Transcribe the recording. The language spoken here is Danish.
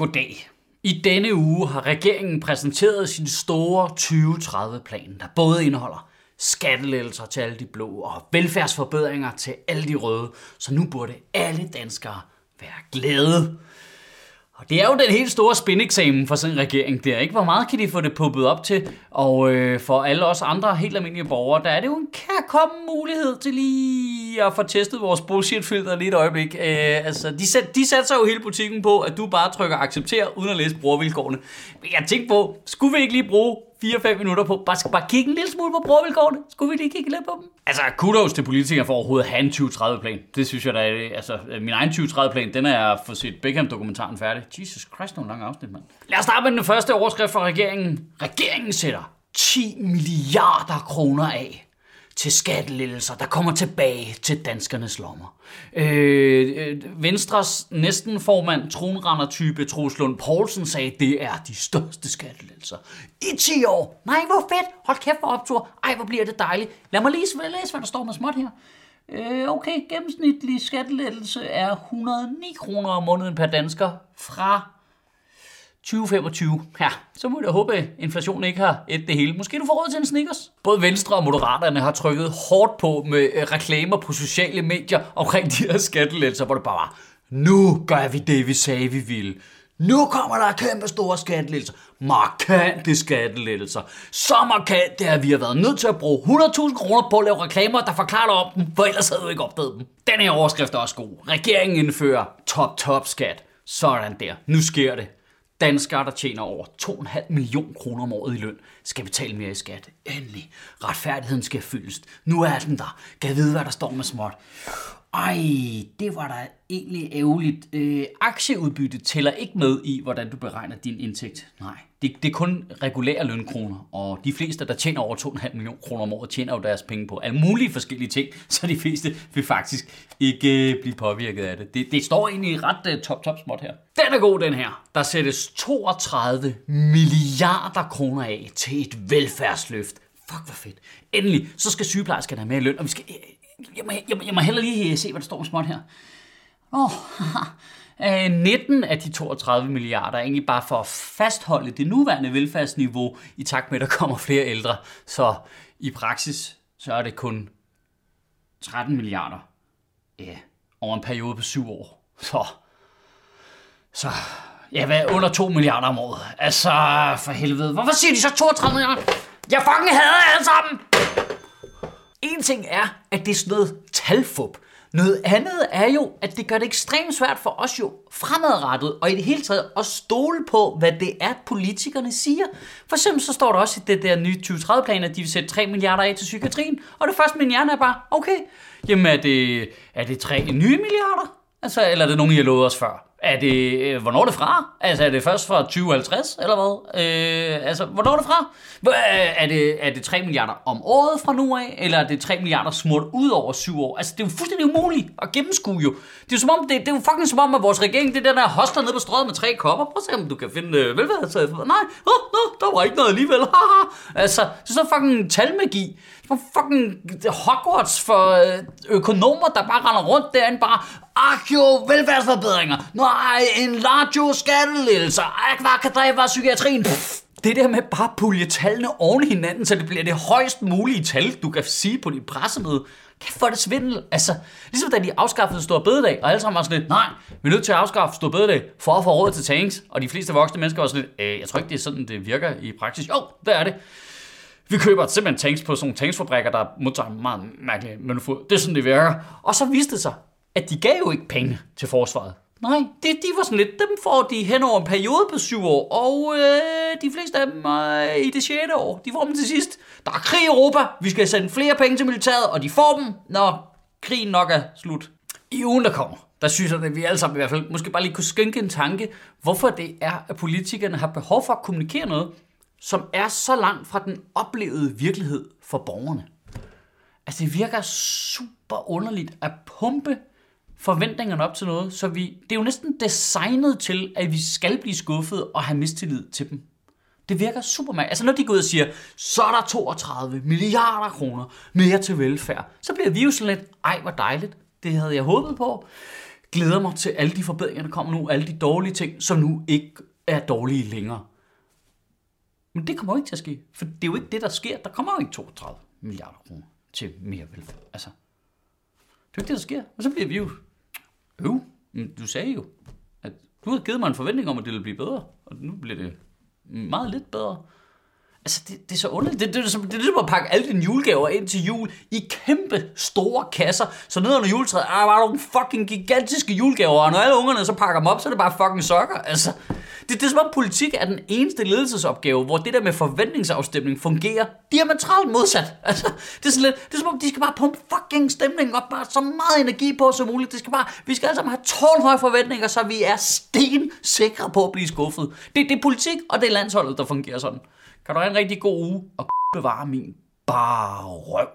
Goddag. I denne uge har regeringen præsenteret sin store 2030-plan, der både indeholder skattelettelser til alle de blå og velfærdsforbedringer til alle de røde, så nu burde alle danskere være glade. Og det er jo den helt store spindeksamen for sådan en regering der, ikke? Hvor meget kan de få det puppet op til? Og øh, for alle os andre helt almindelige borgere, der er det jo en kærkommen mulighed til lige at få testet vores bullshit-filter lige et øjeblik. Øh, altså, de, sæt, de satser jo hele butikken på, at du bare trykker accepter, uden at læse brugervilkårene. Men jeg tænkte på, skulle vi ikke lige bruge 4-5 minutter på, bare, bare kigge en lille smule på brugervilkårene? Skulle vi lige kigge lidt på dem? Altså, kudos til politikere for overhovedet at have en 2030-plan. Det synes jeg da er, altså, min egen 2030-plan, den er for set Beckham-dokumentaren færdig. Jesus Christ, nogle lange afsnit, mand. Lad os starte med den første overskrift fra regeringen. Regeringen sætter 10 milliarder kroner af til skattelettelser, der kommer tilbage til danskernes lommer. Øh, øh Venstres næsten formand, tronrender-type Troels Lund Poulsen sagde, det er de største skattelettelser i 10 år. Nej, hvor fedt. Hold kæft for optur. Ej, hvor bliver det dejligt. Lad mig lige læse, hvad der står med småt her. Øh, okay, gennemsnitlig skattelettelse er 109 kroner om måneden per dansker fra 2025. Ja, så må jeg håbe, at inflationen ikke har et det hele. Måske du får råd til en Snickers. Både Venstre og Moderaterne har trykket hårdt på med øh, reklamer på sociale medier omkring de her skattelettelser, hvor det bare var, nu gør vi det, vi sagde, vi ville. Nu kommer der kæmpe store skattelettelser. Markante skattelettelser. Så markant det er, at vi har været nødt til at bruge 100.000 kroner på at lave reklamer, der forklarer om dem, for ellers havde du ikke opdaget dem. Den her overskrift er også god. Regeringen indfører top-top skat. Sådan der. Nu sker det. Danskere, der tjener over 2,5 millioner kroner om året i løn, skal betale mere i skat. Endelig. Retfærdigheden skal fyldes. Nu er den der. Kan vide, hvad der står med småt? Ej, det var da egentlig ærgerligt. Øh, aktieudbytte tæller ikke med i, hvordan du beregner din indtægt. Nej, det, det er kun regulære lønkroner, og de fleste, der tjener over 2,5 millioner kroner om året, tjener jo deres penge på alle mulige forskellige ting, så de fleste vil faktisk ikke øh, blive påvirket af det. Det, det står egentlig ret øh, top, top småt her. Den er god, den her. Der sættes 32 milliarder kroner af til et velfærdsløft. Fuck, hvor fedt. Endelig, så skal sygeplejerskerne have mere løn, og vi skal... Jeg må, jeg, jeg må heller lige øh, se, hvad der står småt her. Åh, øh, oh, 19 af de 32 milliarder er egentlig bare for at fastholde det nuværende velfærdsniveau i takt med, at der kommer flere ældre. Så i praksis, så er det kun 13 milliarder ja, over en periode på syv år. Så, så ja, hvad, under 2 milliarder om året. Altså, for helvede. Hvorfor siger de så 32 milliarder? Jeg fucking hader alle sammen! En ting er, at det er sådan noget talfup. Noget andet er jo, at det gør det ekstremt svært for os jo fremadrettet, og i det hele taget at stole på, hvad det er, politikerne siger. For eksempel så står der også i det der nye 2030-plan, at de vil sætte 3 milliarder af til psykiatrien, og det første min hjerne er bare, okay, jamen er det, er det 3 nye milliarder? Altså, eller er det nogen, I har lovet os før? Er det, øh, hvornår er det fra? Altså, er det først fra 2050, eller hvad? Øh, altså, hvornår er det fra? Er det, er det 3 milliarder om året fra nu af, eller er det 3 milliarder smurt ud over 7 år? Altså, det er jo fuldstændig umuligt at gennemskue jo. Det er jo, som om, det, det er jo fucking som om, at vores regering, det er den der hoster nede på strøget med tre kopper. Prøv at se, om du kan finde øh, velfærd. Nej, oh, oh, der var ikke noget alligevel. altså, det er så fucking talmagi. Det er fucking Hogwarts for øh, økonomer, der bare render rundt derinde bare, Akio, velfærdsforbedringer. Nej, en large skattelettelser. Akvakadræber psykiatrien. Pff. Det der med bare at pulje tallene oven i hinanden, så det bliver det højst mulige tal, du kan sige på dit pressemøde. Kan få det svindel. Altså, ligesom da de afskaffede Stor Bededag, og alle sammen var sådan lidt, nej, vi er nødt til at afskaffe Stor Bededag for at få råd til tanks. Og de fleste voksne mennesker var sådan lidt, øh, jeg tror ikke, det er sådan, det virker i praksis. Jo, det er det. Vi køber simpelthen tanks på sådan nogle tanksfabrikker, der modtager meget mærkelige manufaktur. Det er sådan, det virker. Og så viste det sig, at de gav jo ikke penge til forsvaret. Nej, de, de var sådan lidt, dem får de hen over en periode på syv år, og øh, de fleste af dem øh, i det sjette år, de får dem til sidst. Der er krig i Europa, vi skal sende flere penge til militæret, og de får dem, når krigen nok er slut. I ugen, der kommer, der synes jeg, at vi alle sammen i hvert fald måske bare lige kunne skænke en tanke, hvorfor det er, at politikerne har behov for at kommunikere noget, som er så langt fra den oplevede virkelighed for borgerne. Altså det virker super underligt at pumpe forventningerne op til noget, så vi, det er jo næsten designet til, at vi skal blive skuffet og have mistillid til dem. Det virker super meget. Altså når de går ud og siger, så er der 32 milliarder kroner mere til velfærd, så bliver vi jo sådan lidt, ej hvor dejligt, det havde jeg håbet på. glæder mig til alle de forbedringer, der kommer nu, alle de dårlige ting, som nu ikke er dårlige længere. Men det kommer jo ikke til at ske, for det er jo ikke det, der sker. Der kommer jo ikke 32 milliarder kroner til mere velfærd. Altså, det er jo ikke det, der sker. Og så bliver vi jo, jo, du sagde jo, at du havde givet mig en forventning om, at det ville blive bedre, og nu bliver det meget lidt bedre. Altså, det, det er så underligt. Det, det, det, det, det er ligesom at pakke alle dine julegaver ind til jul i kæmpe store kasser. Så ned under juletræet ah, der nogle fucking gigantiske julegaver, og når alle ungerne så pakker dem op, så er det bare fucking sokker. Altså, det, det er som om politik er den eneste ledelsesopgave, hvor det der med forventningsafstemning fungerer diametralt modsat. Altså, det er, sådan lidt, det er som om, de skal bare pumpe fucking stemningen op, bare så meget energi på som muligt. Det skal bare, vi skal alle sammen have tårnhøje forventninger, så vi er sten sikre på at blive skuffet. Det, det er politik, og det er landsholdet, der fungerer sådan. Kan du have en rigtig god uge og bevare min bare røv.